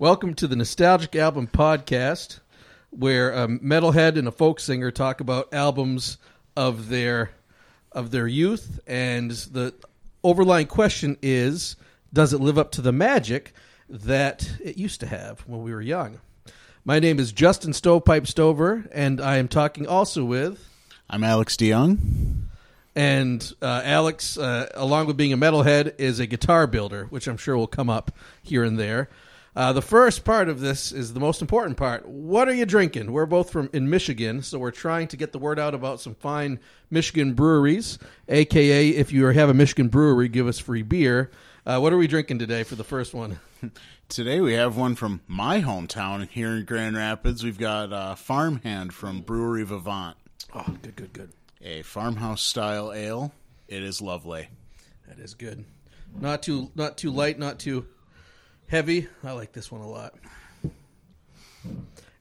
Welcome to the Nostalgic Album Podcast, where a metalhead and a folk singer talk about albums of their of their youth, and the overlying question is, does it live up to the magic that it used to have when we were young? My name is Justin Stovepipe Stover, and I am talking also with I'm Alex DeYoung. and uh, Alex, uh, along with being a metalhead, is a guitar builder, which I'm sure will come up here and there. Uh, the first part of this is the most important part. What are you drinking? We're both from in Michigan, so we're trying to get the word out about some fine Michigan breweries. AKA, if you have a Michigan brewery, give us free beer. Uh, what are we drinking today for the first one? Today we have one from my hometown here in Grand Rapids. We've got uh, Farmhand from Brewery Vivant, Oh, good, good, good. a farmhouse style ale. It is lovely. That is good. Not too, not too light, not too heavy. I like this one a lot.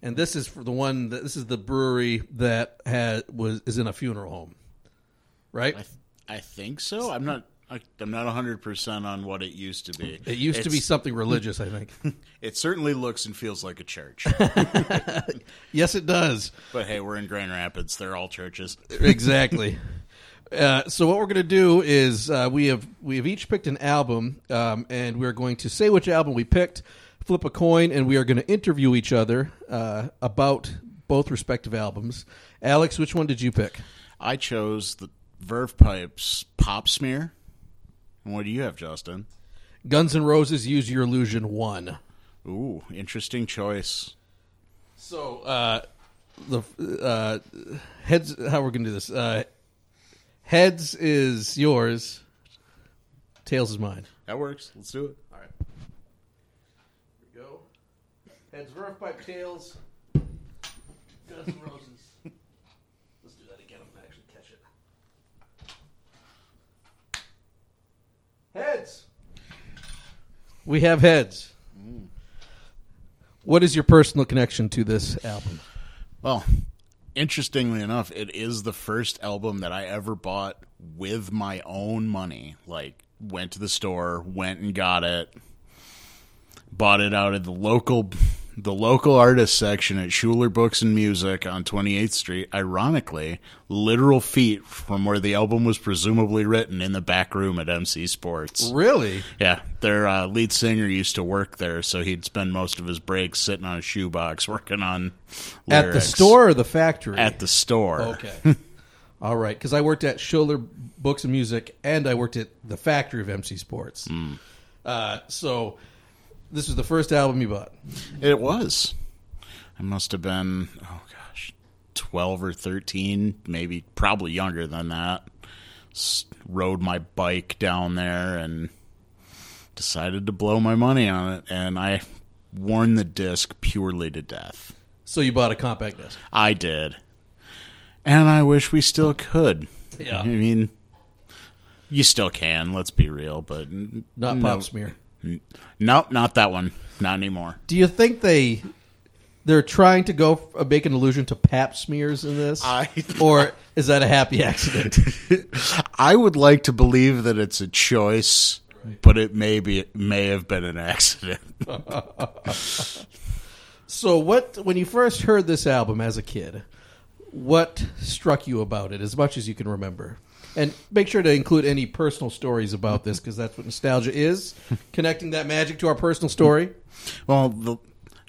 And this is for the one that this is the brewery that had was is in a funeral home, right? I, th- I think so. I'm not. I, I'm not 100 percent on what it used to be. It used to be something religious, I think. It certainly looks and feels like a church. yes, it does. but hey, we're in Grand Rapids. They're all churches. exactly. Uh, so what we're going to do is uh, we have we have each picked an album, um, and we're going to say which album we picked, flip a coin, and we are going to interview each other uh, about both respective albums. Alex, which one did you pick? I chose the Verve Pipes Pop Smear. And what do you have, Justin? Guns N' Roses, "Use Your Illusion" one. Ooh, interesting choice. So uh, the uh, heads. How we're going to do this? Uh, heads is yours. Tails is mine. That works. Let's do it. All right. Here we go. Heads, Verve Pipe, tails. Guns N' Roses. Let's do that again. I'm gonna actually catch it. Heads. We have heads. Mm. What is your personal connection to this album? Well, interestingly enough, it is the first album that I ever bought with my own money. Like, went to the store, went and got it, bought it out of the local the local artist section at Schuler Books and Music on 28th Street. Ironically, literal feet from where the album was presumably written in the back room at MC Sports. Really? Yeah, their uh, lead singer used to work there, so he'd spend most of his breaks sitting on a shoebox working on At the store or the factory? At the store. Okay. All right, because I worked at Schuler Books and Music, and I worked at the factory of MC Sports. Uh, so this was the first album you bought. It was. I must have been, oh gosh, 12 or 13, maybe, probably younger than that. S- rode my bike down there and decided to blow my money on it, and I worn the disc purely to death. So you bought a compact disc. I did. And I wish we still could. Yeah. I mean, you still can, let's be real, but Not no, Pop Smear. Nope, not that one. Not anymore. Do you think they they're trying to go uh, make an allusion to Pap smears in this, I- or is that a happy accident? I would like to believe that it's a choice, but it may be it may have been an accident. so what when you first heard this album as a kid, what struck you about it as much as you can remember? And make sure to include any personal stories about this because that's what nostalgia is, connecting that magic to our personal story. well, the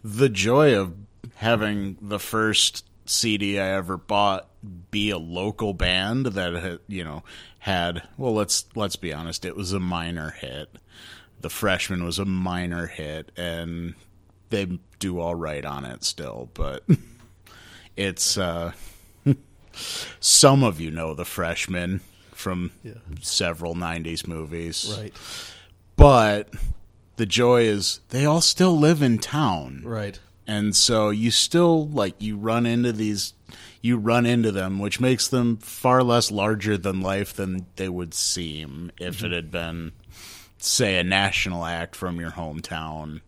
the joy of having the first CD I ever bought be a local band that had, you know had well let's let's be honest it was a minor hit. The freshman was a minor hit and they do all right on it still, but it's uh some of you know the freshman from several 90s movies. Right, But the joy is they all still live in town. right. And so you still like you run into these you run into them which makes them far less larger than life than they would seem if mm-hmm. it had been say a national act from your hometown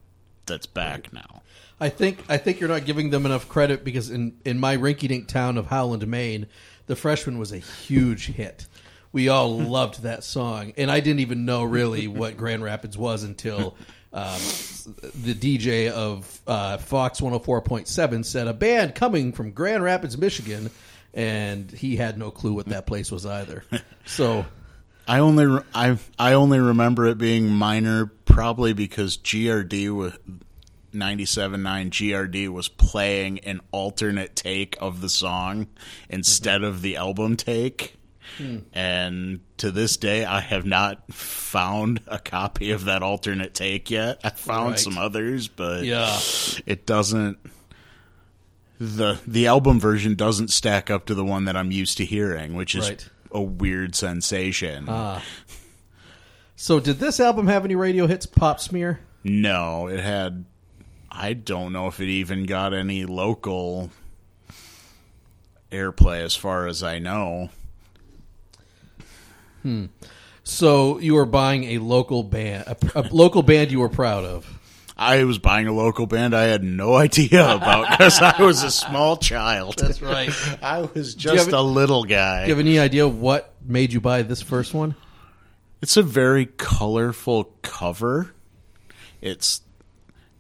that's back now. I think I think you're not giving them enough credit because in in my rinky-dink town of Howland, Maine, the freshman was a huge hit. We all loved that song, and I didn't even know really what Grand Rapids was until um, the DJ of uh, Fox 104.7 said a band coming from Grand Rapids, Michigan, and he had no clue what that place was either. So I only re- I I only remember it being minor, probably because GRD was 97.9 GRD was playing an alternate take of the song instead of the album take. And to this day, I have not found a copy of that alternate take yet. I found Right. some others, but yeah, it doesn't. the The album version doesn't stack up to the one that I'm used to hearing, which is Right. a weird sensation. Ah. So did this album have any radio hits? Pop smear. No, it had. I don't know if it even got any local airplay, as far as I know. Hmm. So you were buying a local band, a, a local band you were proud of. I was buying a local band I had no idea about because I was a small child. That's right. I was just have- a little guy. Do you have any idea what made you buy this first one? It's a very colorful cover. It's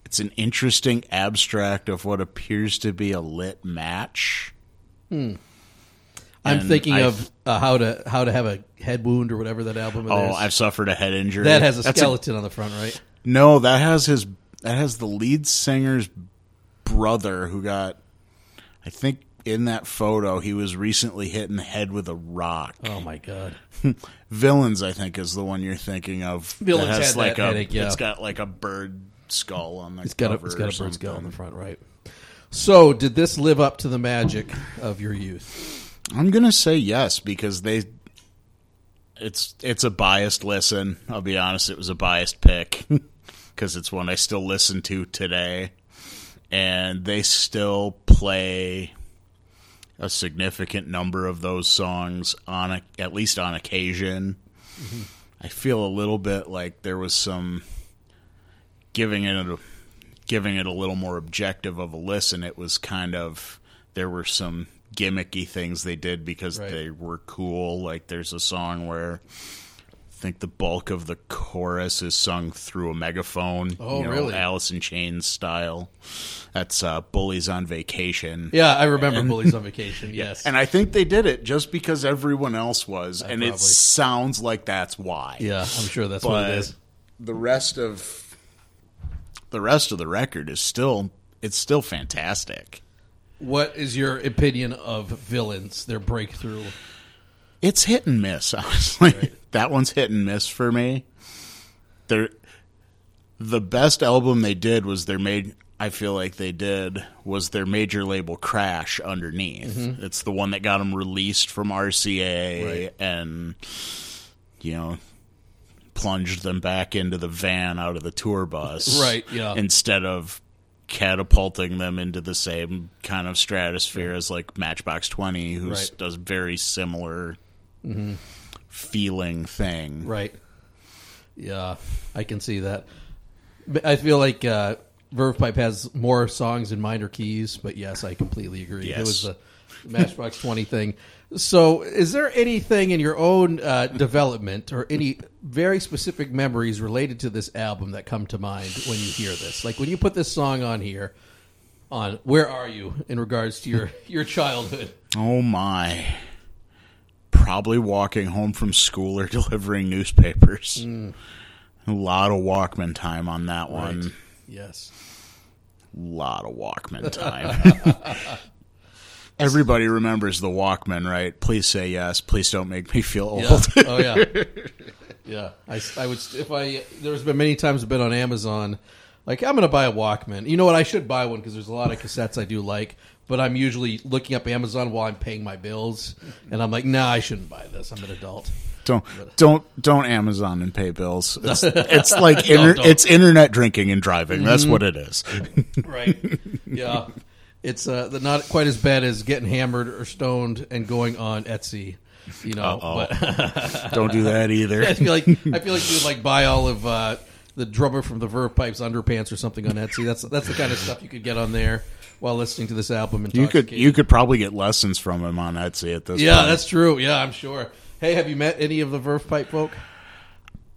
it's an interesting abstract of what appears to be a lit match. Hmm. I'm thinking I- of uh, how to how to have a head wound or whatever that album Oh, theirs. I've suffered a head injury. that has a That's skeleton on the front, right? no, that has his that has the lead singer's brother who got I think in that photo he was recently hit in the head with a rock. Oh my god! Villains, I think, is the one you're thinking of. Villains that has had like that a headache, yeah. it's got like a bird skull on the It's got a it's got a bird skull on the front, right? So, did this live up to the magic of your youth? I'm gonna say yes because they. It's it's a biased listen. I'll be honest, it was a biased pick because it's one I still listen to today, and they still play a significant number of those songs on a, at least on occasion. Mm-hmm. I feel a little bit like there was some giving it a giving it a little more objective of a listen. It was kind of there were some gimmicky things they did because Right. they were cool. Like there's a song where I think the bulk of the chorus is sung through a megaphone. Oh, you know, really? Alice in Chains style. That's uh, Bullies on Vacation. Yeah, I remember Bullies on Vacation. Yes, And I think they did it just because everyone else was, and probably. it sounds like that's why. yeah, I'm sure that's what it is. the rest of the rest of the record is still it's still fantastic. What is your opinion of Villains? Their breakthrough. It's hit and miss, honestly. that one's hit and miss for me. They're, the best album they did was their made. I feel like they did was their major label Crash underneath. Mm-hmm. It's the one that got them released from RCA Right. and you know plunged them back into the van out of the tour bus. Right, yeah. Instead of catapulting them into the same kind of stratosphere as like Matchbox 20 who Right. does very similar feeling thing. Right. Yeah, I can see that. But I feel like uh, Verve Pipe has more songs in minor keys, but yes, I completely agree. It was the Matchbox 20 thing. So, is there anything in your own uh, development or any very specific memories related to this album that come to mind when you hear this? Like when you put this song on here, on where are you in regards to your your childhood? Oh my. Probably walking home from school or delivering newspapers. A lot of Walkman time on that one. Right. Yes. A lot of Walkman time. Everybody remembers the Walkman, right? Please say yes. Please don't make me feel old. Yeah. Oh yeah. Yeah. I, I would if I there's been many times I've been on Amazon like I'm going to buy a Walkman. You know what? I should buy one because there's a lot of cassettes I do like, but I'm usually looking up Amazon while I'm paying my bills and I'm like, "Nah, I shouldn't buy this. I'm an adult." Don't don't don't Amazon and pay bills. It's, it's like inter- don't. it's internet drinking and driving. That's mm-hmm. what it is. Right. yeah. It's uh the- not quite as bad as getting hammered or stoned and going on Etsy, you know, but don't do that either. I feel like I feel like you would like buy all of uh, the drummer from the Verve Pipes underpants or something on Etsy. That's that's the kind of stuff you could get on there while listening to this album. You could you could probably get lessons from him on Etsy at this yeah, point. that's true. Yeah, I'm sure. Hey, have you met any of the Verve Pipe folk?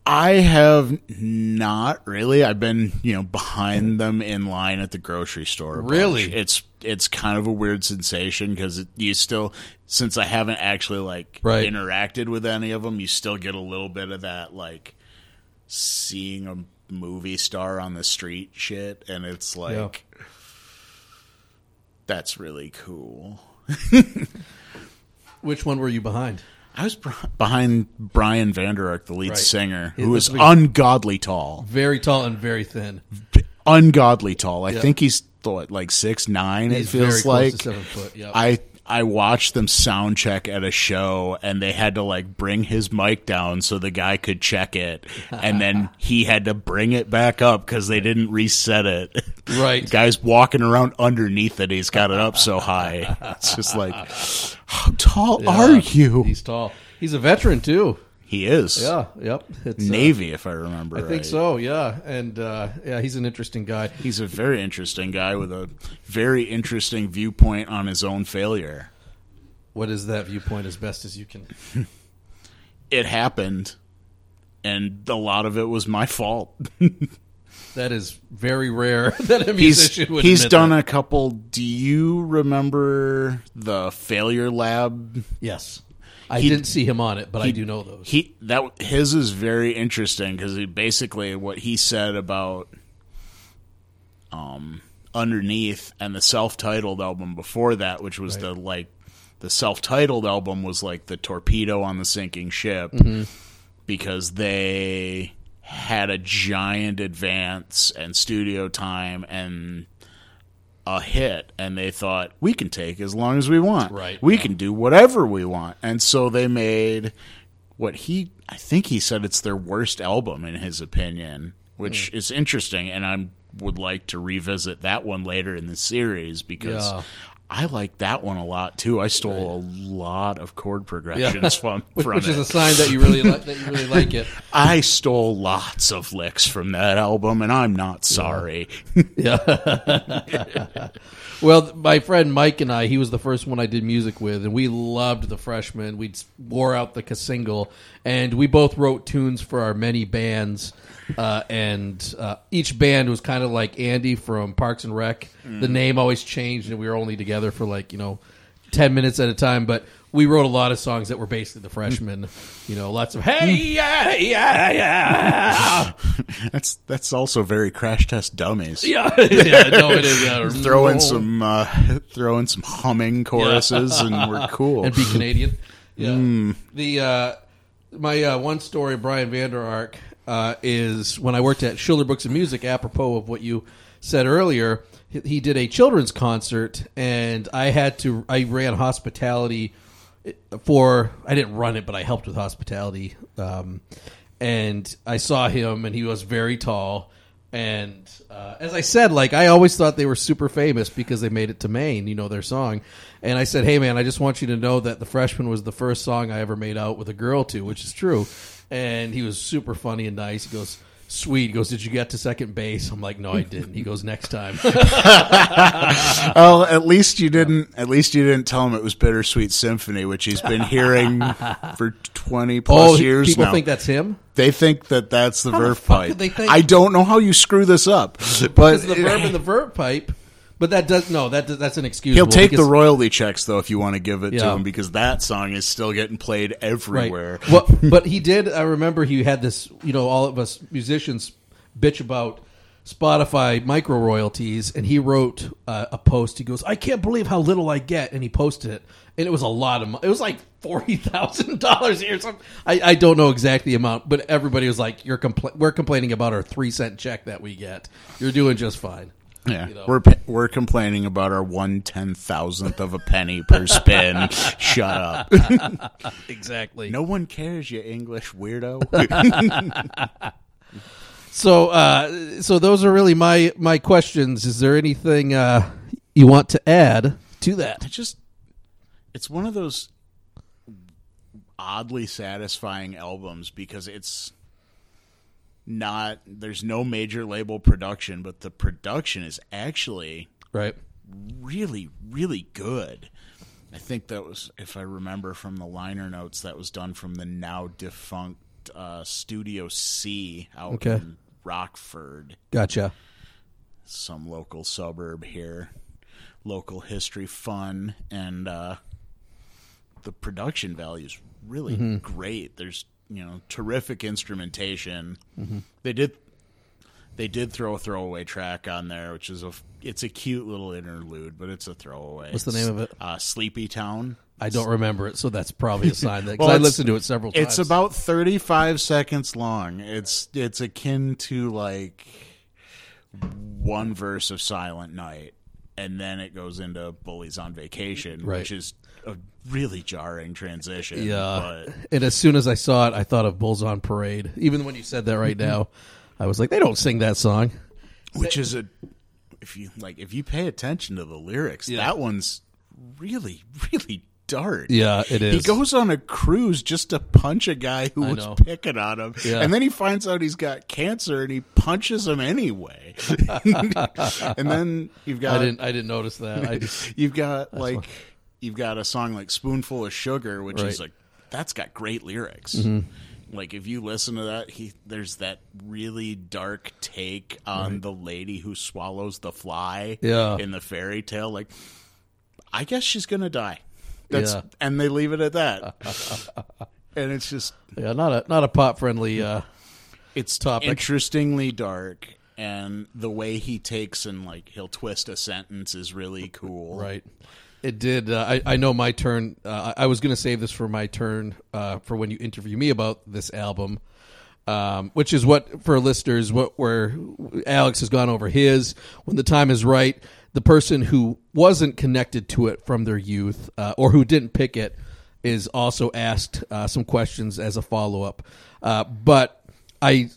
I have not really. I've been, you know, behind them in line at the grocery store. a bunch. Really? It's it's kind of a weird sensation because you still, since I haven't actually like Right. interacted with any of them, you still get a little bit of that like seeing a movie star on the street shit, and it's like that's really cool. Which one were you behind? I was behind Brian Vander Ark, the lead Right. singer, Yeah, who is ungodly tall. Very tall and very thin. ungodly tall. I Yeah. think he's what, like six nine. It He's very feels like foot. Yep. I I watched them sound check at a show, and they had to like bring his mic down so the guy could check it, and then he had to bring it back up because they didn't reset it. Right. the guy's walking around underneath it. He's got it up so high. It's just like, how tall Yeah, are you? He's tall. He's a veteran too. He is Yeah. Yep. It's, uh, Navy, if I remember. I think so. Yeah. And uh, yeah, he's an interesting guy. He's a very interesting guy with a very interesting viewpoint on his own failure. What is that viewpoint as best as you can? It happened, and a lot of it was my fault. That is very rare that a He's musician would. he's done that. a couple. Do you remember the Failure Lab? Yes. I He- didn't see him on it, but I do know those. He that his is very interesting because he basically what he said about um underneath and the self-titled album before that, which was the like the self-titled album was like the torpedo on the sinking ship Mm-hmm. because they had a giant advance and studio time and a hit and they thought we can take as long as we want Right, we yeah. can do whatever we want and so they made what he i think he said it's their worst album in his opinion which Hmm. is interesting and i would like to revisit that one later in the series because Yeah. I like that one a lot too i stole a lot of chord Yeah. progressions from, which, from which is a sign that you really like that you really like it. I stole lots of licks from that album, and I'm not sorry. Yeah. Well, my friend Mike and I, he was the first one I did music with, and we loved the Freshman. We wore out the single, and we both wrote tunes for our many bands. Uh, and uh, each band was kind of like Andy from Parks and Rec. The name always changed, and we were only together for like you know ten minutes at a time. But we wrote a lot of songs that were basically the Freshmen. you know, lots of hey yeah yeah yeah That's that's also very crash test dummies. yeah yeah. No, it is. Yeah. Throw in some uh, throw in some humming choruses, and we're cool. and be Canadian. Yeah. The uh, my uh, one story, Brian Vander Ark, uh, is when I worked at Schuler Books and Music. Apropos of what you said earlier, he, he did a children's concert, and I had to. I ran hospitality for. I didn't run it, but I helped with hospitality. Um, and I saw him, and he was very tall. And uh, as I said, like I always thought they were super famous because they made it to Maine, you know their song. And I said, "Hey man, I just want you to know that the Freshman was the first song I ever made out with a girl to, which is true." And he was super funny and nice. He goes, "Sweet." He goes, "Did you get to second base?" I'm like, "No, I didn't." He goes, "Next time." well, at least you didn't. At least you didn't tell him it was Bittersweet Symphony, which he's been hearing for twenty oh, plus oh, years people now. think that's him. they think that that's the How the Verve fuck pipe. did they think- I don't know how you screw this up, but Because the Verve and the Verve pipe. But that does no. That does, that's an excuse. He'll take the royalty checks though if you want to give it to him because that song is still getting played everywhere. Right. Well, but he did. I remember he had this. You know, all of us musicians bitch about Spotify micro royalties, and he wrote uh, a post. He goes, "I can't believe how little I get," and he posted it, and it was a lot of. mo- It was like forty thousand dollars a year. or something. I, I don't know exactly the amount, but everybody was like, "You're compla- we're complaining about our three cent check that we get. You're doing just fine." Yeah, You know. we're we're complaining about our one ten thousandth of a penny per spin. Shut up! Exactly. No one cares, you English weirdo. So, uh, so those are really my my questions. Is there anything uh, you want to add to that? I just it's one of those oddly satisfying albums because it's not there's no major label production, but the production is actually Right. really, really good. I think that was, if I remember from the liner notes, that was done from the now defunct uh, Studio C out Okay. in Rockford, Gotcha. some local suburb here. Local history fun and uh, the production value is really Mm-hmm. great. There's you know terrific instrumentation. Mm-hmm. They did they did throw a throwaway track on there, which is a it's a cute little interlude, but it's a throwaway. What's the name of it? Uh, Sleepy Town. I don't remember it, so that's probably a sign that Well, I listened to it several times. It's about 35 seconds long. It's it's akin to like one verse of Silent Night and then it goes into Bullies on Vacation, Right. which is a really jarring transition. yeah. But And as soon as I saw it, I thought of Bulls on Parade. Even when you said that right mm-hmm. now, I was like, they don't sing that song. which is a if you like if you pay attention to the lyrics, Yeah. that one's really really dark. Yeah, it He goes on a cruise just to punch a guy who I was know. picking on him, Yeah. and then he finds out he's got cancer and he punches him anyway. and then you've got I didn't. I didn't notice that. I just. you've got like you've got a song like "Spoonful of Sugar," which is Right. Mm-hmm. like that's got great lyrics. Like if you listen to that, he there's that really dark take on the lady who swallows the fly Yeah. in the fairy tale. Like, I guess she's gonna die. That's Yeah. and they leave it at that. and it's just Yeah, not a not a pop friendly. Uh, it's Topic. interestingly dark. And the way he takes and like he'll twist a sentence is really cool. Right. It did. Uh, I, I know my turn. Uh, I was going to save this for my turn uh, for when you interview me about this album, um, which is what for listeners what where Alex has gone over his. When the time is right, the person who wasn't connected to it from their youth uh, or who didn't pick it is also asked uh, some questions as a follow up. Uh, but I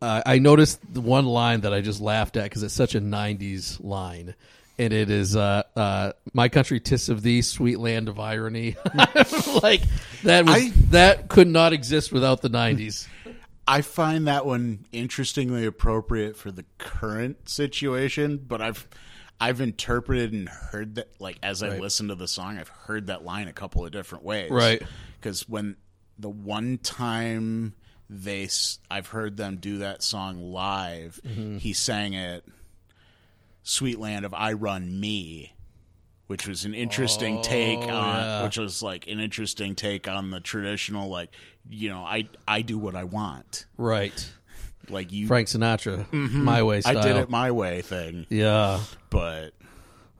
I noticed the one line that I just laughed at because it's such a '90s line, and it is uh, uh, "My country, tis of thee, sweet land of irony." like that was I- that could not exist without the '90s. I find that one interestingly appropriate for the current situation, but I've I've interpreted and heard that like as I Right. listen to the song, I've heard that line a couple of different ways. Right. Because when the one time they I've heard them do that song live, Mm-hmm. he sang it Sweet Land of I Run Me, which was an interesting take on Oh, yeah. which was like an interesting take on the traditional like you know I I do what I want Right, like you Frank Sinatra, my way Mm-hmm. I did it my way thing Yeah, but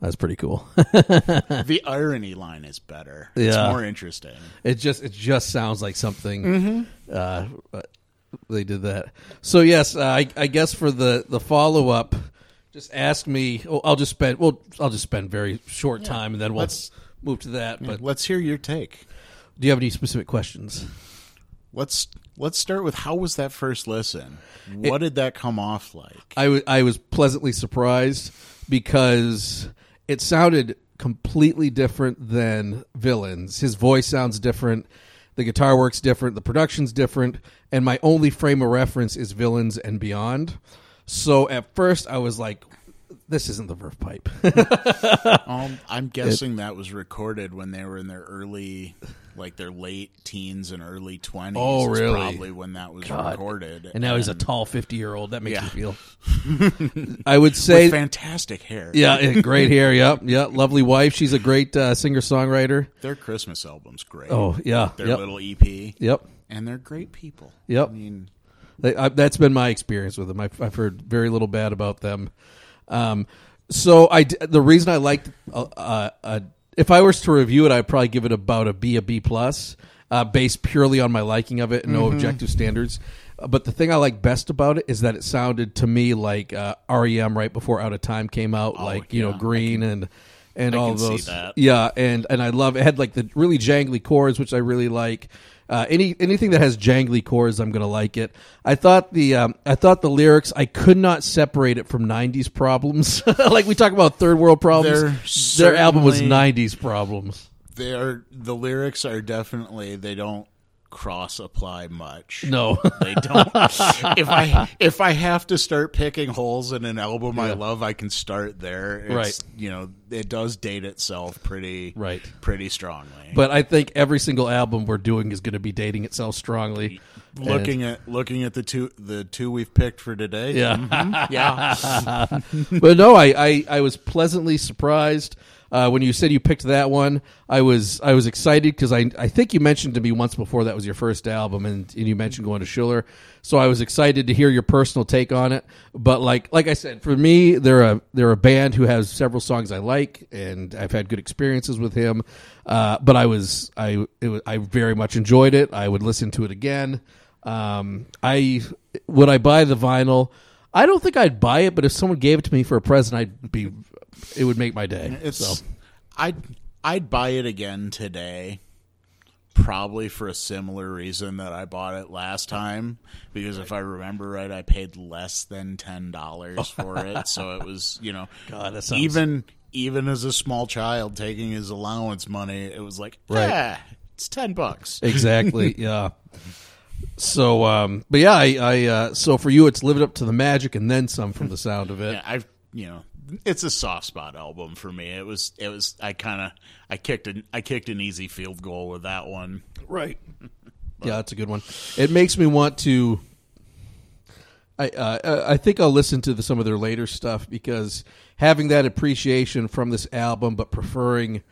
that's pretty cool. the irony line is better it's Yeah. more interesting It just it just sounds like something. Mm-hmm. Uh, they did that. So yes, uh, I, I guess for the the follow up, just ask me. Oh, I'll just spend. Well, I'll just spend very short time, and then we'll Let's- move to that. But let's hear your take do you have any specific questions? let's let's start with how was that first listen what did that come off like I I was pleasantly surprised because it sounded completely different than Villains. His voice sounds different. The guitar works different. The production's different. And my only frame of reference is Villains and Beyond. So at first I was like, this isn't the Verve Pipe. um, i'm guessing that was recorded when they were in their early like their late teens and early 20s Oh, is really? probably when that was God. recorded and now he's a tall 50 year old. That makes Yeah. me feel. I would say. with fantastic hair yeah, yeah, great hair. Yep, yep. Lovely wife. She's a great uh, singer songwriter. their christmas album's great Oh, yeah. their Yep. little ep Yep. and they're great people Yep. i mean They- I, that's been my experience with them. I've, I've heard very little bad about them. Um, so I the reason I liked uh, uh, uh, if I was to review it, I'd probably give it about a B, a B plus, uh, based purely on my liking of it and no objective standards. But the thing I like best about it is that it sounded to me like uh, REM right before Out of Time came out, like you know yeah, Green and and I all can see those. that. Yeah, and and I love it had like the really jangly chords, which I really like. Uh, any anything that has jangly chords, I'm gonna like it. I thought the um, I thought the lyrics I could not separate it from '90s problems. like we talk about third world problems, their album was '90s problems. they are the lyrics are definitely they don't cross apply much. No. They don't. if I if I have to start picking holes in an album I love, I can start there. It's, Right. You know, it does date itself pretty Right. pretty strongly. but I think every single album we're doing is going to be dating itself strongly. looking at looking at the two the two we've picked for today. Yeah. Mhm. yeah. but no, I, I, I was pleasantly surprised uh, when you said you picked that one. I was I was excited because I I think you mentioned to me once before that was your first album, and, and you mentioned going to Schuler. So I was excited to hear your personal take on it. But like like I said, for me, they're a they're a band who has several songs I like, and I've had good experiences with him. Uh, but I was I was, I very much enjoyed it. I would listen to it again. Um, I would I buy the vinyl. I don't think I'd buy it, but if someone gave it to me for a present, I'd be. It would make my day. It's so I'd I'd buy it again today. Probably for a similar reason that I bought it last time, because if I remember right, I paid less than ten dollars for it. So it was, you know, God, sounds- even even as a small child taking his allowance money, it was like, Right. yeah, it's ten bucks. exactly, yeah. So, um, but yeah, I, I uh, so for you, it's living up to the magic and then some from the sound of it. Yeah, I've you know, it's a soft spot album for me. It was it was I kind of I kicked an I kicked an easy field goal with that one. Right. yeah, that's a good one. It makes me want to. I uh, I think I'll listen to the, some of their later stuff because having that appreciation from this album, but preferring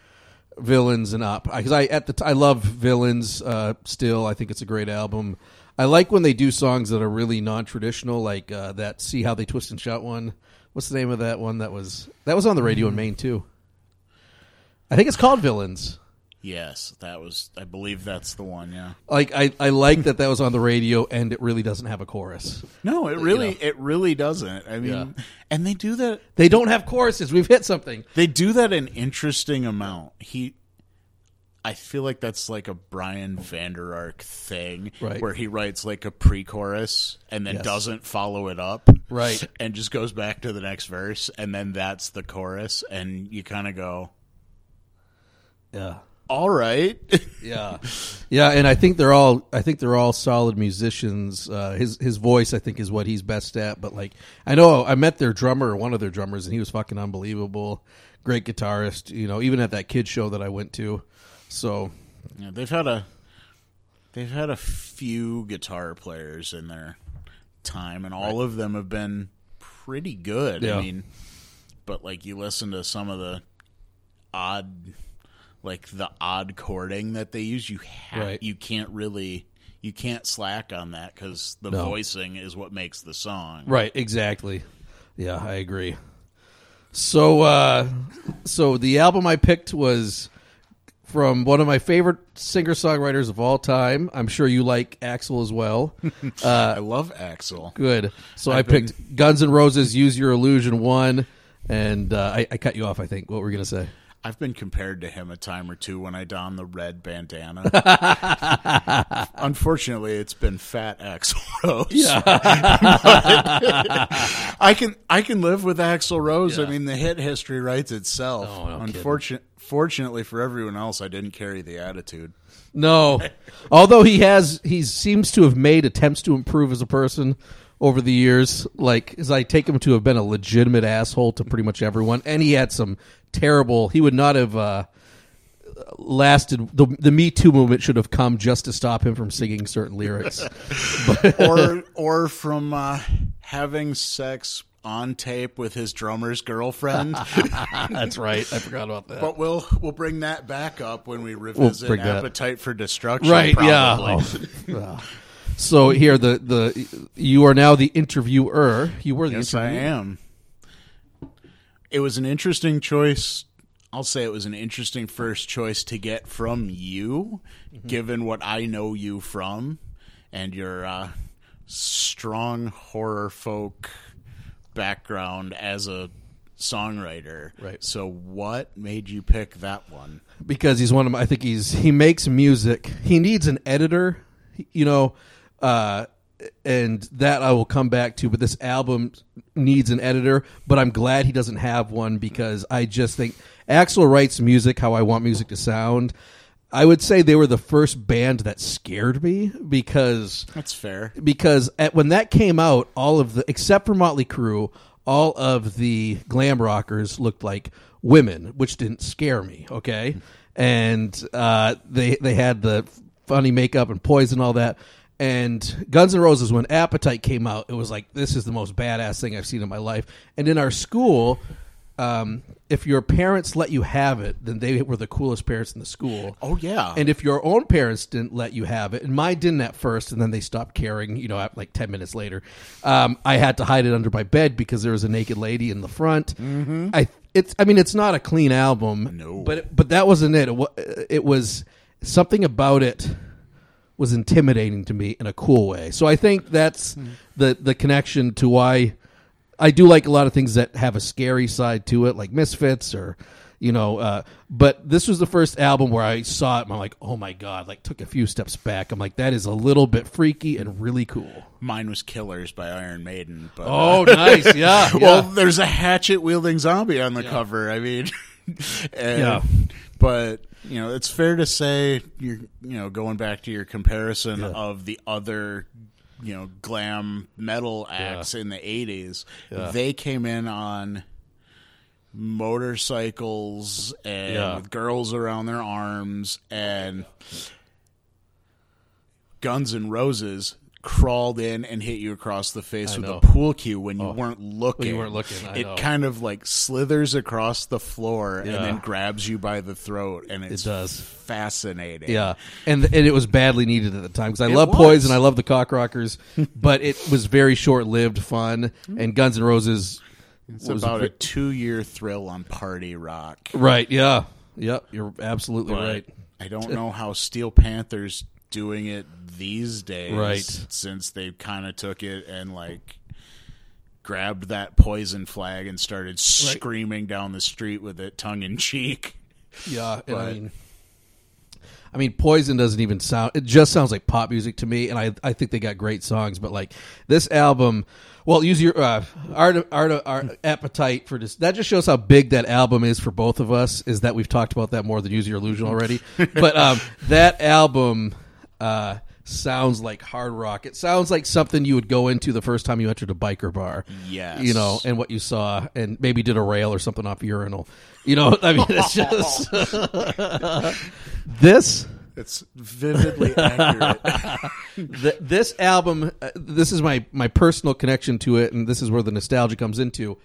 villains and up because I at the t- I love villains uh, still. I think it's a great album. I like when they do songs that are really non traditional, like uh, that. See how they twist and shout one. What's the name of that one? That was that was on the radio in Maine too. I think it's called Villains. Yes, that was I believe that's the one. Yeah. like I, I like that that was on the radio and it really doesn't have a chorus. No, it really know. it really doesn't. I mean, Yeah. and they do that They don't have choruses. We've hit something. they do that an interesting amount. He I feel like that's like a Brian Vander Ark thing Right. where he writes like a pre-chorus and then Yes. doesn't follow it up. Right. And just goes back to the next verse and then that's the chorus and you kind of go, Yeah. "All right." Yeah. Yeah, and I think they're all I think they're all solid musicians. Uh, his his voice I think is what he's best at, but like I know I met their drummer, one of their drummers and he was fucking unbelievable. Great guitarist, you know, even at that kid show that I went to. So, Yeah, they've had a they've had a few guitar players in their time, and all of them have been pretty good. Yeah. I mean, but like you listen to some of the odd, like the odd chording that they use, you ha- Right. you can't really you can't slack on that because the No. voicing is what makes the song. Right, exactly. Yeah, I agree. So uh so the album I picked was from one of my favorite singer-songwriters of all time. I'm sure you like Axl as well. I love Axl. Good. So i I've been- picked Guns N' Roses Use Your Illusion 1 and uh, I, I cut you off, I think. What were we going to say? I've been compared to him a time or two when I don the red bandana. Unfortunately, it's been Fat Axl Rose. Yeah, I can I can live with Axl Rose. I mean, the hit history writes itself. Oh, no kidding. Fortunately for everyone else, I didn't carry the attitude. No. Although he has, he seems to have made attempts to improve as a person over the years. Like, as I take him to have been a legitimate asshole to pretty much everyone, and he had some terrible. He would not have uh, lasted. The the Me Too movement should have come just to stop him from singing certain lyrics. Or or from uh, having sex on tape with his drummer's girlfriend. That's right. I forgot about that. But we'll we'll bring that back up when we revisit that. Appetite for Destruction. right? probably. Yeah. Oh. So here, the the you are now the interviewer. You were the Yes, I am. It was an interesting choice. I'll say it was an interesting first choice to get from you, Mm-hmm. given what I know you from, and your uh, strong horror folk background as a songwriter. Right. So, what made you pick that one? because he's one of my, I think he's he makes music. He needs an editor, you know, uh, and that I will come back to. But this album needs an editor. But I'm glad he doesn't have one because I just think Axl writes music how I want music to sound. I would say they were the first band that scared me because That's fair. because at, when that came out, all of the except for Motley Crue, all of the glam rockers looked like women, which didn't scare me. Okay, and uh, they they had the funny makeup and poison and all that. And Guns N' Roses, when Appetite came out, it was like this is the most badass thing I've seen in my life. And in our school, um, if your parents let you have it, then they were the coolest parents in the school. Oh yeah. And if your own parents didn't let you have it, and mine didn't at first, and then they stopped caring, you know, at like 10 minutes later, um, I had to hide it under my bed because there was a naked lady in the front. Mm-hmm. I, it's, I mean, it's not a clean album. No. But, it- but that wasn't it. It, it was something about it was intimidating to me in a cool way. So I think that's the, the connection to why I do like a lot of things that have a scary side to it, like Misfits or you know. Uh, but this was the first album where I saw it and I'm like, oh my god! Like took a few steps back. I'm like, that is a little bit freaky and really cool. Mine was Killers by Iron Maiden. But, Oh, nice, yeah, well, there's a hatchet wielding zombie on the cover. I mean, and- Yeah. But you know, it's fair to say you're you know going back to your comparison Yeah. of the other you know glam metal acts in the '80s. They came in on motorcycles and Yeah. with girls around their arms and Guns and Roses crawled in and hit you across the face I with know. a pool cue when you oh. weren't looking. You weren't looking, I it know. kind of like slithers across the floor Yeah. and then grabs you by the throat, and it's does. fascinating. Yeah, and and it was badly needed at the time because I It love was. Poison, I love the Cock Rockers, but it was very short lived fun. Mm-hmm. And Guns N' Roses it's was about ve- a two-year thrill on party rock. right. Yeah, yep, you're absolutely But right. I don't know how Steel Panther's doing it these days, Right. Since they kind of took it and like grabbed that poison flag and started screaming down the street with it, tongue in cheek. Yeah, and I mean, I mean, Poison doesn't even sound. It just sounds like pop music to me, and I I think they got great songs. But like this album, well, use your uh, art, art, art appetite for this. That just shows how big that album is for both of us. Is that we've talked about that more than Use Your Illusion already? but um, that album. Uh, sounds like hard rock. It sounds like something you would go into the first time you entered a biker bar. Yes. You know, and what you saw, and maybe did a rail or something off a urinal. You know, I mean, it's just this. It's vividly accurate. Th- this album, uh, this is my my personal connection to it, and this is where the nostalgia comes into,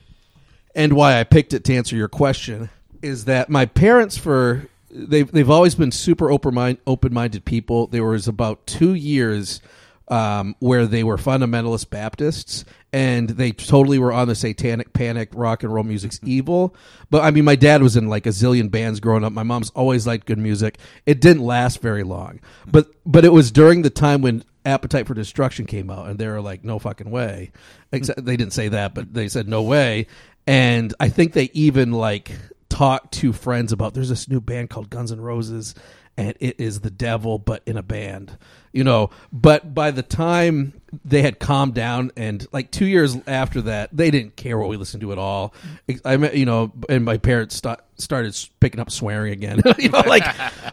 and why I picked it to answer your question is that my parents for they've they've always been super open mind open minded people. There was about two years um, where they were fundamentalist Baptists, and they totally were on the satanic panic. Rock and roll music's evil, but I mean, my dad was in like a zillion bands growing up. My mom's always liked good music. It didn't last very long, but but it was during the time when Appetite for Destruction came out, and they were like, "No fucking way." Except they didn't say that, but they said, "No way." And I think they even like talked to friends about there's this new band called Guns N' Roses, and it is the devil, but in a band, you know. But by the time they had calmed down, and like two years after that, they didn't care what we listened to at all. I mean, you know, and my parents sta- started picking up swearing again, you know, like.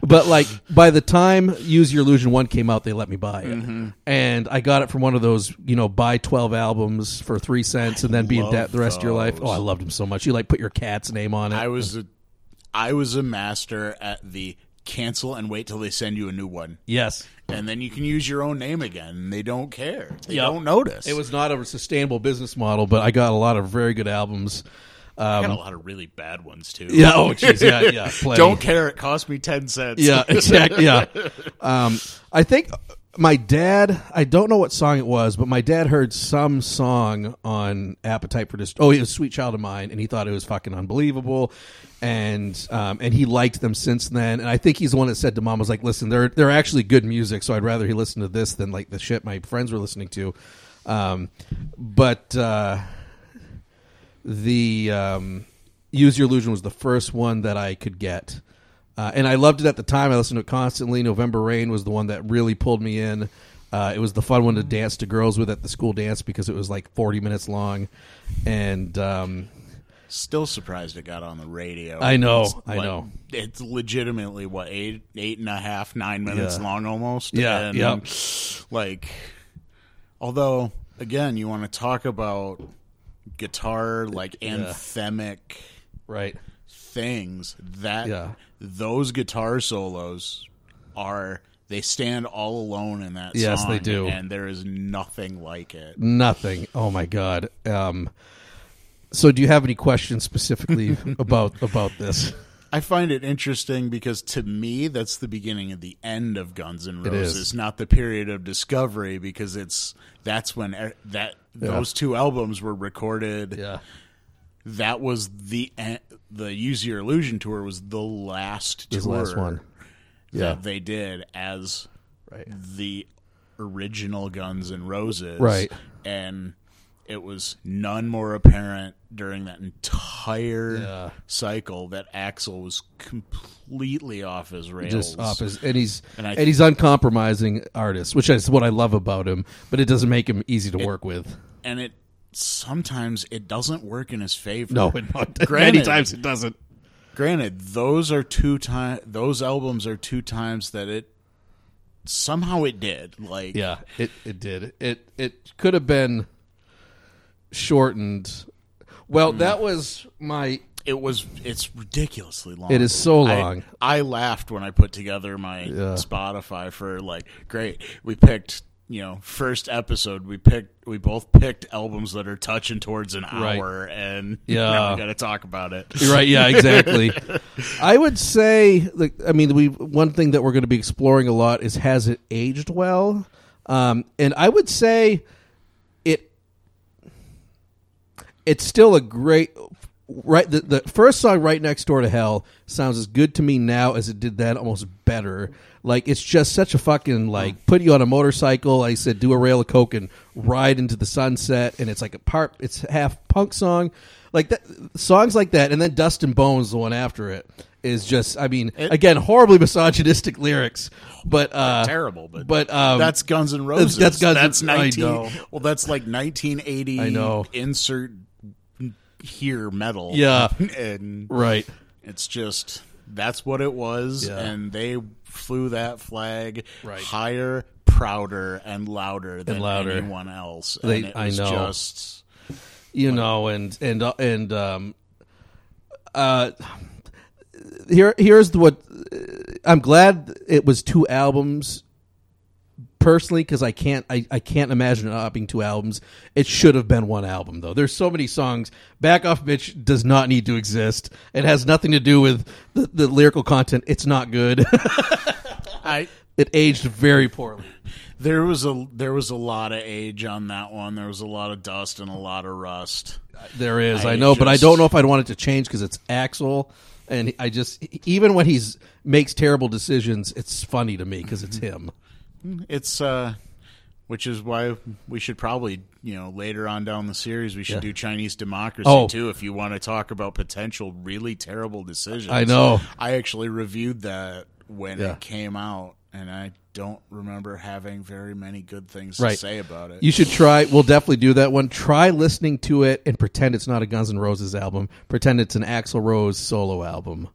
But like by the time Use Your Illusion one came out, they let me buy it, mm-hmm. and I got it from one of those, you know, buy twelve albums for three cents and then be in debt the rest of your life. Oh, I loved them so much. You like put your cat's name on it. I was a, I was a master at the cancel and wait till they send you a new one. yes. And then you can use your own name again. They don't care. They Yep. don't notice. It was not a sustainable business model, but I got a lot of very good albums. I got Um, a lot of really bad ones too. yeah, oh jeez, yeah, yeah. Plenty. Don't care. It cost me ten cents. Yeah, exactly. Yeah. Um, I think my dad. I don't know what song it was, but my dad heard some song on Appetite for Dist. Oh, it was "Sweet Child of Mine," and he thought it was fucking unbelievable. And um, and he liked them since then. And I think he's the one that said to mom was like, "Listen, they're they're actually good music, so I'd rather he listen to this than like the shit my friends were listening to." Um, but uh, the um, Use Your Illusion was the first one that I could get. Uh, and I loved it at the time. I listened to it constantly. November Rain was the one that really pulled me in. Uh, it was the fun one to dance to girls with at the school dance because it was like 40 minutes long. And um, Still surprised it got on the radio. I know, It's I know. It's legitimately what eight, eight and a half, nine minutes Yeah. long almost. Yeah, and, yep. Like, although again, you want to talk about guitar like anthemic Right. things that Yeah. those guitar solos are they stand all alone in that Yes, song they do. and there is nothing like it Nothing. Oh my god. Um, so, do you have any questions specifically about about this? I find it interesting because to me that's the beginning of the end of Guns N' Roses, is. not the period of discovery because it's that's when e- that those two albums were recorded. Yeah. That was the the Use Your Illusion tour was the last tour This last one. Yeah. that they did as Right. the original Guns N' Roses. Right. And it was none more apparent during that entire Yeah. cycle that Axl was completely off his rails. Just off his, and he's And and, he's uncompromising artist, which is what I love about him. But it doesn't make him easy to work with. and it sometimes it doesn't work in his favor. No, it, many Granted. times it doesn't. Granted, those are two time those albums are two times that it somehow it did. Like Yeah, it it did. It it could have been shortened. Well, Hmm. that was my. it was it's ridiculously long. It is so I- long. I, laughed when I put together my. Spotify for like great. We picked you know first episode we picked we both picked albums that are touching towards an Right. hour and Yeah. now we got to talk about it. You're right. Yeah, exactly. I would say, like, I mean, we one thing that we're going to be exploring a lot is has it aged well, um, and I would say it. It's still a great. Right, the, the first song, "Right Next Door to Hell," sounds as good to me now as it did then, almost better. Like it's just such a fucking like put you on a motorcycle. Like I said, do a rail of coke and ride into the sunset, and it's like a part. It's half punk song, like that. Songs like that, and then "Dust and Bones," the one after it, is just. I mean, again, horribly misogynistic lyrics, but uh, Terrible, but But um, that's Guns and Roses. that's Guns That's I nineteen. know. Well, that's like nineteen eighty. I know. Insert here metal. Yeah. and right. It's just that's what it was, Yeah. and they flew that flag Right. higher, prouder, and louder than louder. anyone else. They- and it I know. just you know and and uh, and um uh here here's what i'm glad it was two albums personally because i can't I, I can't imagine it not being two albums it should have been one album though there's so many songs back off bitch does not need to exist it has nothing to do with the, the lyrical content it's not good I. it aged very poorly There was a there was a lot of age on that one. There was a lot of dust and a lot of rust. There is, I, I know, but I don't know if I'd want it to change because it's Axl, and I just even when he's makes terrible decisions, it's funny to me because it's him. It's uh, which is why we should probably you know later on down the series we should Yeah. do Chinese democracy Oh. too if you want to talk about potential really terrible decisions. I know. I actually reviewed that when Yeah. it came out, and I don't remember having very many good things Right. to say about it. You should try. We'll definitely do that one. Try listening to it and pretend it's not a Guns N' Roses album. Pretend it's an Axl Rose solo album.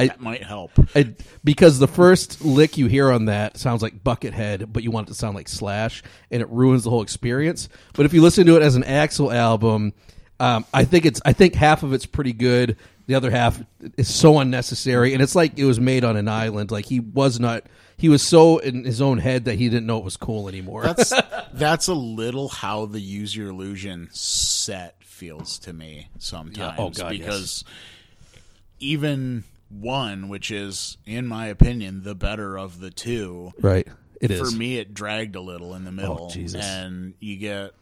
I, that might help. I because the first lick you hear on that sounds like Buckethead, but you want it to sound like Slash, and it ruins the whole experience. But if you listen to it as an Axl album, um, I think it's I think half of it's pretty good. The other half is so unnecessary, and it's like it was made on an island. Like he was not. He was so in his own head that he didn't know it was cool anymore. That's that's a little how the Use Your Illusion set feels to me sometimes. Oh, God, yes. because even one, which is in my opinion the better of the two, right. It is. for me it dragged a little in the middle. Oh, Jesus. And you get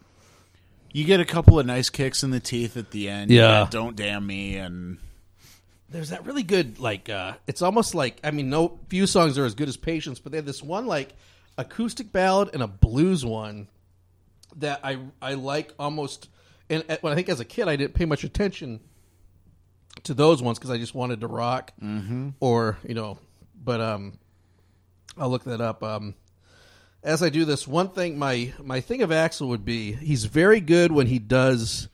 you get a couple of nice kicks in the teeth at the end. You Yeah. Don't damn me and there's that really good like uh it's almost like i mean no few songs are as good as patience but they have this one like acoustic ballad and a blues one that i i like almost and when i think as a kid i didn't pay much attention to those ones because i just wanted to rock mm-hmm. or you know but um i'll look that up um as i do this one thing my my thing of Axl would be he's very good when he does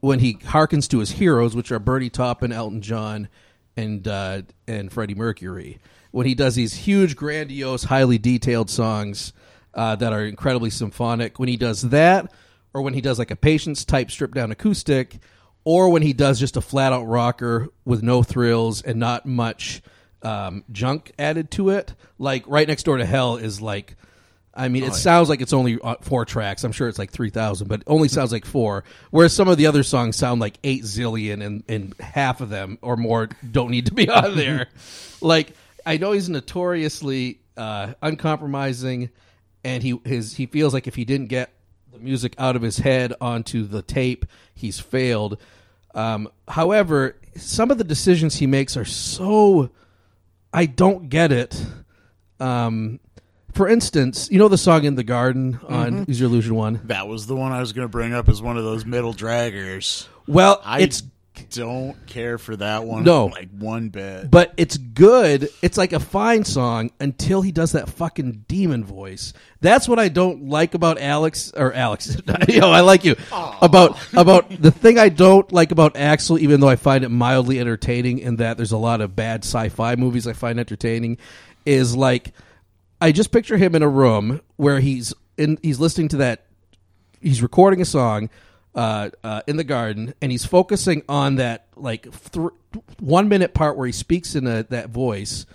when he harkens to his heroes, which are Bernie Taupin, Elton John, and uh, and Freddie Mercury. When he does these huge, grandiose, highly detailed songs uh, that are incredibly symphonic, when he does that, or when he does like a Patience type stripped down acoustic, or when he does just a flat out rocker with no thrills and not much um, junk added to it, like right next door to Hell is like. I mean, it sounds like it's only uh, four tracks. I'm sure it's like three thousand, but it only sounds like four. Whereas some of the other songs sound like eight zillion, and and half of them or more don't need to be on there. like I know he's notoriously uh, uncompromising, and he his he feels like if he didn't get the music out of his head onto the tape, he's failed. Um, however, some of the decisions he makes are so I don't get it. Um, for instance, you know the song "In the Garden" on "Use Your Illusion" one. That was the one I was going to bring up as one of those middle draggers. Well, I it's don't care for that one. No. like one bit. but it's good. It's like a fine song until he does that fucking demon voice. That's what I don't like about Alex or Alex. you know, I like you about about the thing I don't like about Axl, even though I find it mildly entertaining. In that there's a lot of bad sci-fi movies I find entertaining. Is like I just picture him in a room where he's in. He's listening to that. He's recording a song uh, uh, in the garden, and he's focusing on that like th- one minute part where he speaks in a, that voice,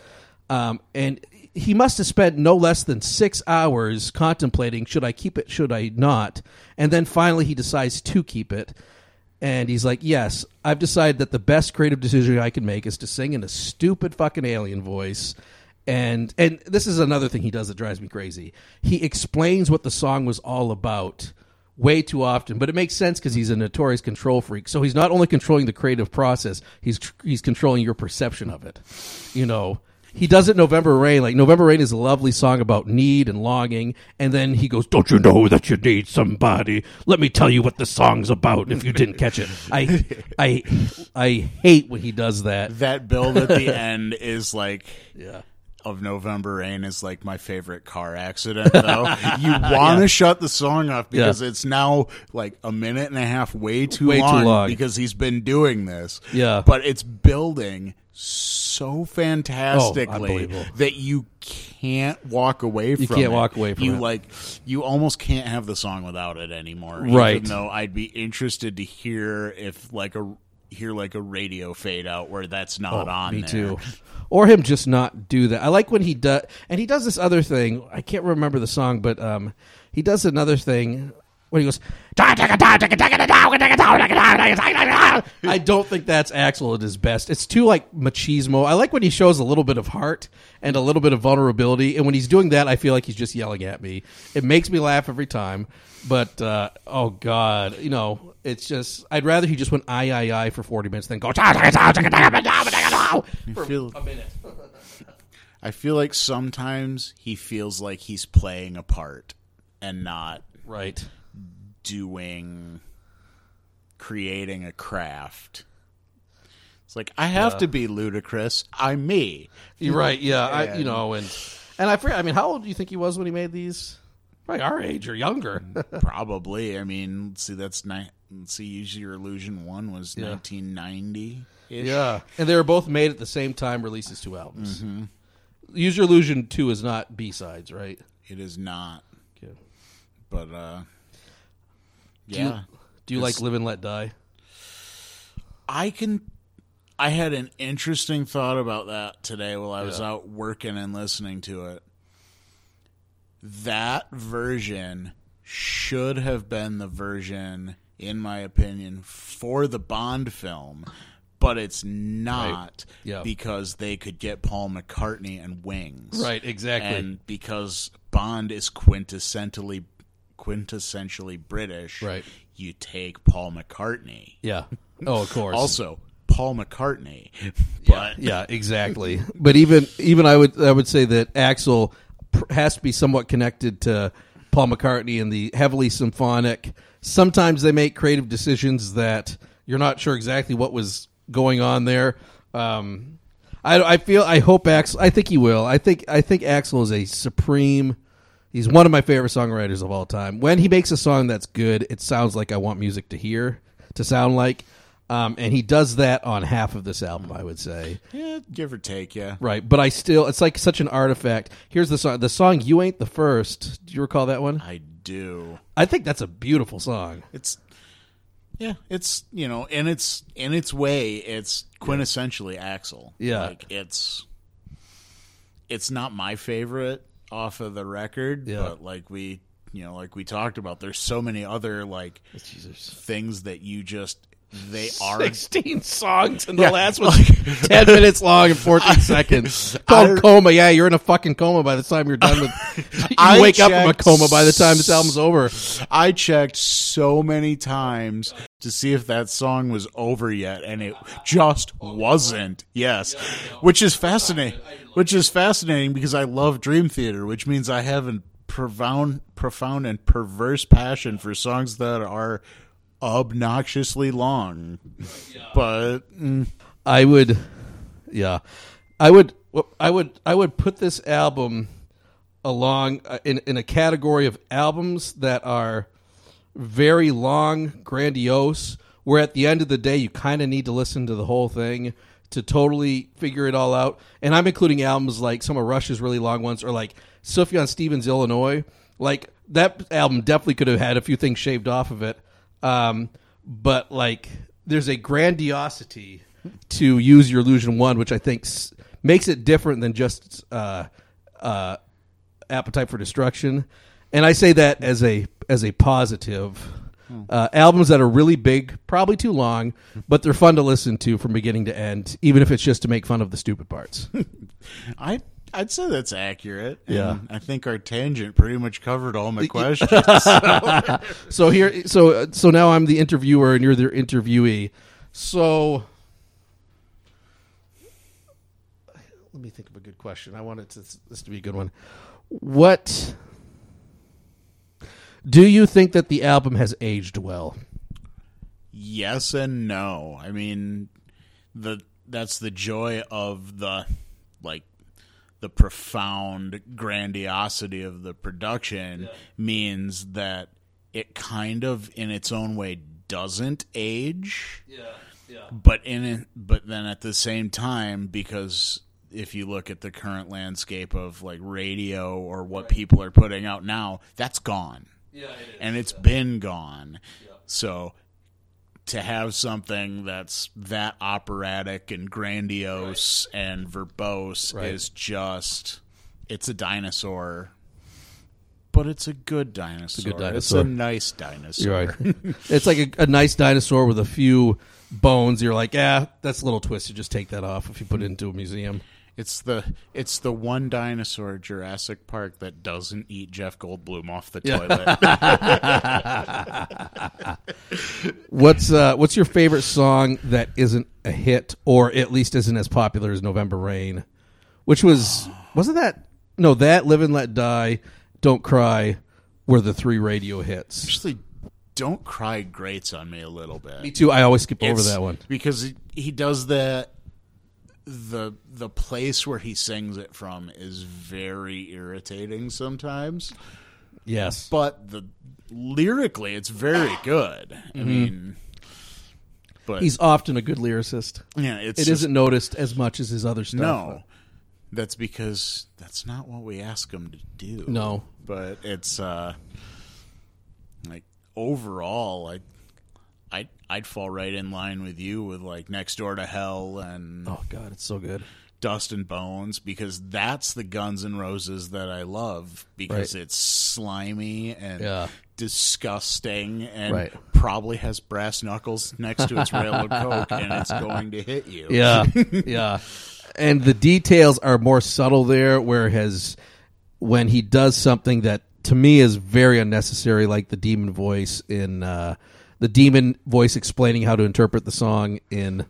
um, and he must have spent no less than six hours contemplating: should I keep it? Should I not? And then finally, he decides to keep it. And he's like, "Yes, I've decided that the best creative decision I can make is to sing in a stupid fucking alien voice." And and this is another thing he does that drives me crazy. He explains what the song was all about way too often, but it makes sense because he's a notorious control freak. So he's not only controlling the creative process, he's he's controlling your perception of it. You know, he does it November Rain. Like November Rain is a lovely song about need and longing, and then he goes, "Don't you know that you need somebody? Let me tell you what the song's about." If you didn't catch it, I I I hate when he does that. that build at the end is like Yeah. Of November Rain is like my favorite car accident though. you want to shut the song off because Yeah. it's now like a minute and a half way too Way too long, long. because he's been doing this. Yeah. But it's building so fantastically Oh, that you can't walk away from it. You can't it. walk away from you it. like you almost can't have the song without it anymore. Right. Even though I'd be interested to hear if like a hear like a radio fade out where that's not on Oh, Me there. too. Or him just not do that. I like when he does, and he does this other thing. I can't remember the song, but um, he does another thing when he goes. I don't think that's Axl at his best. It's too like machismo. I like when he shows a little bit of heart and a little bit of vulnerability, and when he's doing that, I feel like he's just yelling at me. It makes me laugh every time. But uh, oh god, you know, it's just I'd rather he just went I I I for forty minutes than go for feel- a minute. I feel like sometimes he feels like he's playing a part and not Right. Doing creating a craft. It's like I have to be ludicrous. I'm me. You're right. Yeah, I, you know, and and I forget. I mean, how old do you think he was when he made these? Probably our age or younger. Probably. I mean, see, that's let's see. Use Your Illusion one was Yeah. 1990. yeah, and they were both made at the same time. Releases two albums. Use Your Illusion two is not B sides, right? It is not, Okay. but uh, Do yeah. you, do you like Live and Let Die? I can. I had an interesting thought about that today while I was Yeah. out working and listening to it. That version should have been the version, in my opinion, for the Bond film, but it's not Yeah. because they could get Paul McCartney and Wings. Right. Exactly. And because Bond is quintessentially quintessentially British, Right. you take Paul McCartney. yeah. Oh, of course. Also, Paul McCartney. But yeah, exactly. But even even I would I would say that Axl has to be somewhat connected to Paul McCartney and the heavily symphonic. Sometimes they make creative decisions that you're not sure exactly what was going on there. Um, I, I feel I hope Axl. I think he will. I think I think Axl is a supreme. He's one of my favorite songwriters of all time. When he makes a song that's good, it sounds like I want music to hear. to sound like. Um, and he does that on half of this album, I would say. Yeah, give or take, yeah. Right, but I still it's like such an artifact. Here's the song. The song "You Ain't the First. Do you recall that one? I do. I think that's a beautiful song. It's yeah, it's you know, in its in its way, it's quintessentially Axl. Yeah. like it's it's not my favorite off of the record, Yeah. but like we you know, like we talked about, there's so many other like Jesus. things that you just they are 16 songs and the Yeah. last one's 10 minutes long and 14 seconds. Called I- coma. Yeah, you're in a fucking coma by the time you're done with. You I wake up from a coma by the time this album's over. I checked so many times to see if that song was over yet, and it just wasn't. Yes, which is fascinating. Which is fascinating because I love Dream Theater, which means I have a profound, profound and perverse passion for songs that are obnoxiously long. But mm, I would, yeah, I would, I would, I would put this album along uh, in in a category of albums that are very long, grandiose. Where at the end of the day, you kind of need to listen to the whole thing to totally figure it all out. And I'm including albums like some of Rush's really long ones, or like Sufjan Stevens, Illinois. Like that album definitely could have had a few things shaved off of it. Um, but like, there's a grandiosity to use your illusion one, which I think s- makes it different than just uh, uh, appetite for destruction. And I say that as a as a positive. Uh, albums that are really big, probably too long, but they're fun to listen to from beginning to end, even if it's just to make fun of the stupid parts. I. I'd say that's accurate. and Yeah. I think our tangent pretty much covered all my questions. so here, so so now I'm the interviewer and you're the interviewee. So let me think of a good question. I wanted to, this to be a good one. What do you think that the album has aged well? yes and no. I mean, the that's the joy of the like the profound grandiosity of the production means that it kind of in its own way doesn't age. Yeah, yeah, but in it, but then at the same time because if you look at the current landscape of like radio or what people are putting out now that's gone. Yeah. and it's been gone. So to have something that's that operatic and grandiose and verbose Right. is just it's a dinosaur. But it's a good dinosaur. good It's a nice dinosaur. Right. it's like a, a nice dinosaur with a few bones. You're like, yeah, that's a little twisted. Just take that off if you put it mm. into a museum. It's the it's the one dinosaur Jurassic Park that doesn't eat Jeff Goldblum off the toilet. What's uh, what's your favorite song that isn't a hit, or at least isn't as popular as November Rain? Which was wasn't that no that Live and Let Die, Don't Cry were the three radio hits. Actually, don't cry grates on me a little bit. Me too. I always skip over It's- that one. because he, he does that. The The place where he sings it from is very irritating sometimes, Yes, but the lyrically it's very good. I mean, but Mm-hmm. he's often a good lyricist. yeah, it's It just- not noticed as much as his other stuff. no. That's because that's not what we ask him to do. No. but it's uh like overall, I. I'd, fall right in line with you with like next door to hell and Oh God, it's so good. Dust and Bones because that's the Guns and Roses that I love because Right. it's slimy and Yeah. disgusting and Right. probably has brass knuckles next to its railroad coke and it's going to hit you. Yeah, yeah. And the details are more subtle there. Whereas when he does something that to me is very unnecessary, like the demon voice in uh, the demon voice explaining how to interpret the song in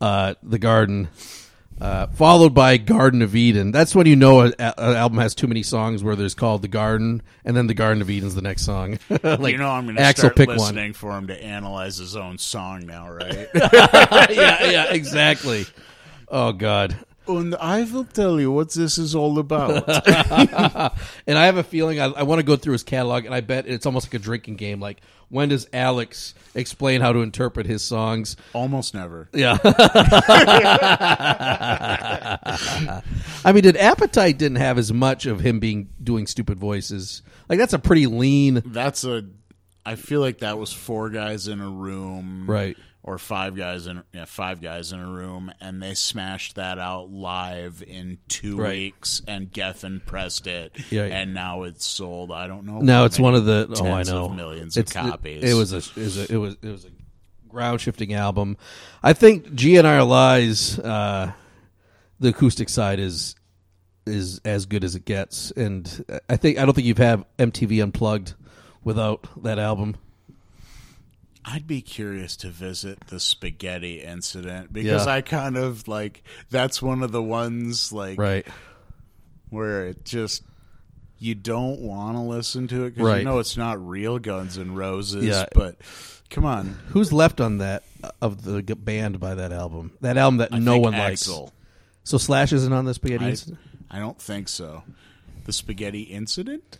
uh, the Garden. Uh, followed by Garden of Eden. That's when you know an album has too many songs where there's called the Garden, and then the Garden of Eden's the next song. like you know I'm going to start pick one. listening for him to analyze his own song now, right? yeah, yeah, exactly. Oh God. And I will tell you what this is all about. and I have a feeling I, I want to go through his catalog, and I bet it's almost like a drinking game. Like, when does Alex explain how to interpret his songs? Almost never. Yeah. I mean, did Appetite didn't have as much of him being doing stupid voices? Like, that's a pretty lean. That's a. I feel like that was four guys in a room, Right. Or five guys in yeah, five guys in a room, and they smashed that out live in two Right. weeks, and Geffen pressed it, Yeah. and now it's sold. I don't know. Now it's one of the. Oh, I know. of millions It's- of copies. It, it was a. It was a. It was. It was a ground shifting album. I think GNR Lies, uh, the acoustic side is is as good as it gets, and I think I don't think you've had MTV Unplugged without that album. I'd be curious to visit the spaghetti incident because Yeah. I kind of like that's one of the ones like Right. where it just you don't want to listen to it because Right. you know it's not real Guns N' Roses. Yeah. But come on, Who's left on that of the band by that album? That album that I no one likes. So Slash isn't on the Spaghetti I, Incident? I don't think so. The spaghetti incident.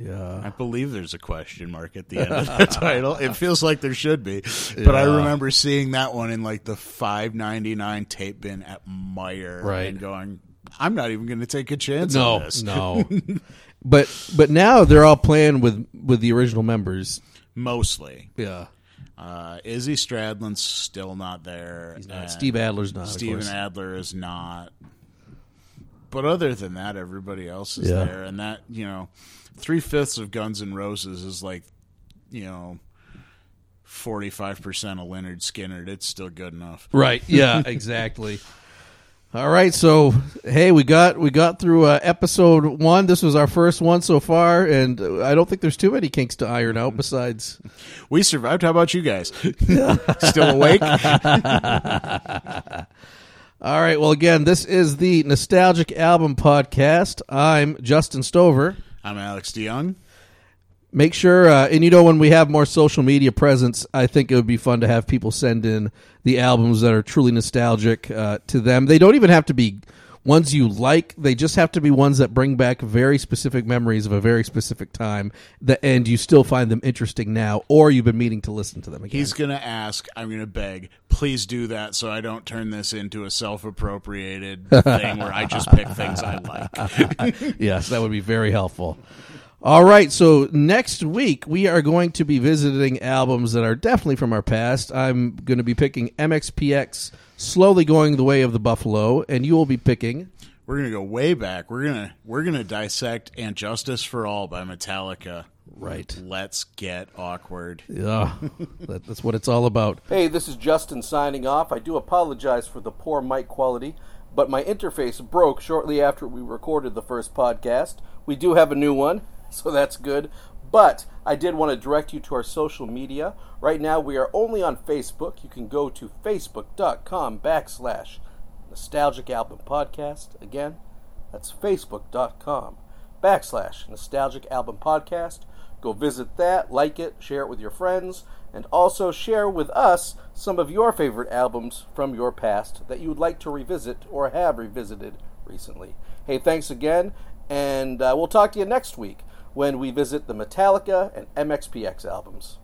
Yeah. I believe there's a question mark at the end of the title. It feels like there should be, but I remember seeing that one in like the five ninety nine tape bin at Meijer, Right. and going, "I'm not even going to take a chance No, on this." no. but but now they're all playing with with the original members. Mostly, Yeah. uh, Izzy Stradlin's still not there. He's not. Steve Adler's not. Steven. Adler is not. But other than that, everybody else is Yeah. there, and that you know, three fifths of Guns N' Roses is like, you know, forty five percent of Lynyrd Skynyrd. It's still good enough. Right. Yeah. Exactly. All right. So hey, we got we got through uh, episode one. This was our first one so far, and I don't think there's too many kinks to iron out. Besides, We survived. How about you guys? still awake? all right. Well, again, this is the Nostalgic Album Podcast. I'm Justin Stover. I'm Alex DeYoung. make sure uh, and you know when we have more social media presence i think it would be fun to have people send in the albums that are truly nostalgic uh, to them they don't even have to be ones you like they just have to be ones that bring back very specific memories of a very specific time that and you still find them interesting now or you've been meaning to listen to them again He's going to ask, I'm going to beg, please do that so I don't turn this into a self appropriated thing where I just pick things I like. yes, that would be very helpful. All right, so next week we are going to be visiting albums that are definitely from our past. I'm going to be picking MXPX, Slowly Going the Way of the Buffalo, and you will be picking. We're going to go way back. We're going to we're going to dissect And Justice for All by Metallica. Right. Let's get awkward. Yeah, that, that's what it's all about. Hey, this is Justin signing off. I do apologize for the poor mic quality, but my interface broke shortly after we recorded the first podcast. We do have a new one, so that's good. But I did want to direct you to our social media. Right now, we are only on Facebook. You can go to facebook.com backslash nostalgic album podcast. Again, that's facebook.com backslash nostalgic album podcast. Go visit that, like it, share it with your friends, and also share with us some of your favorite albums from your past that you would like to revisit or have revisited recently. Hey, thanks again, and uh, we'll talk to you next week when we visit the Metallica and MXPX albums.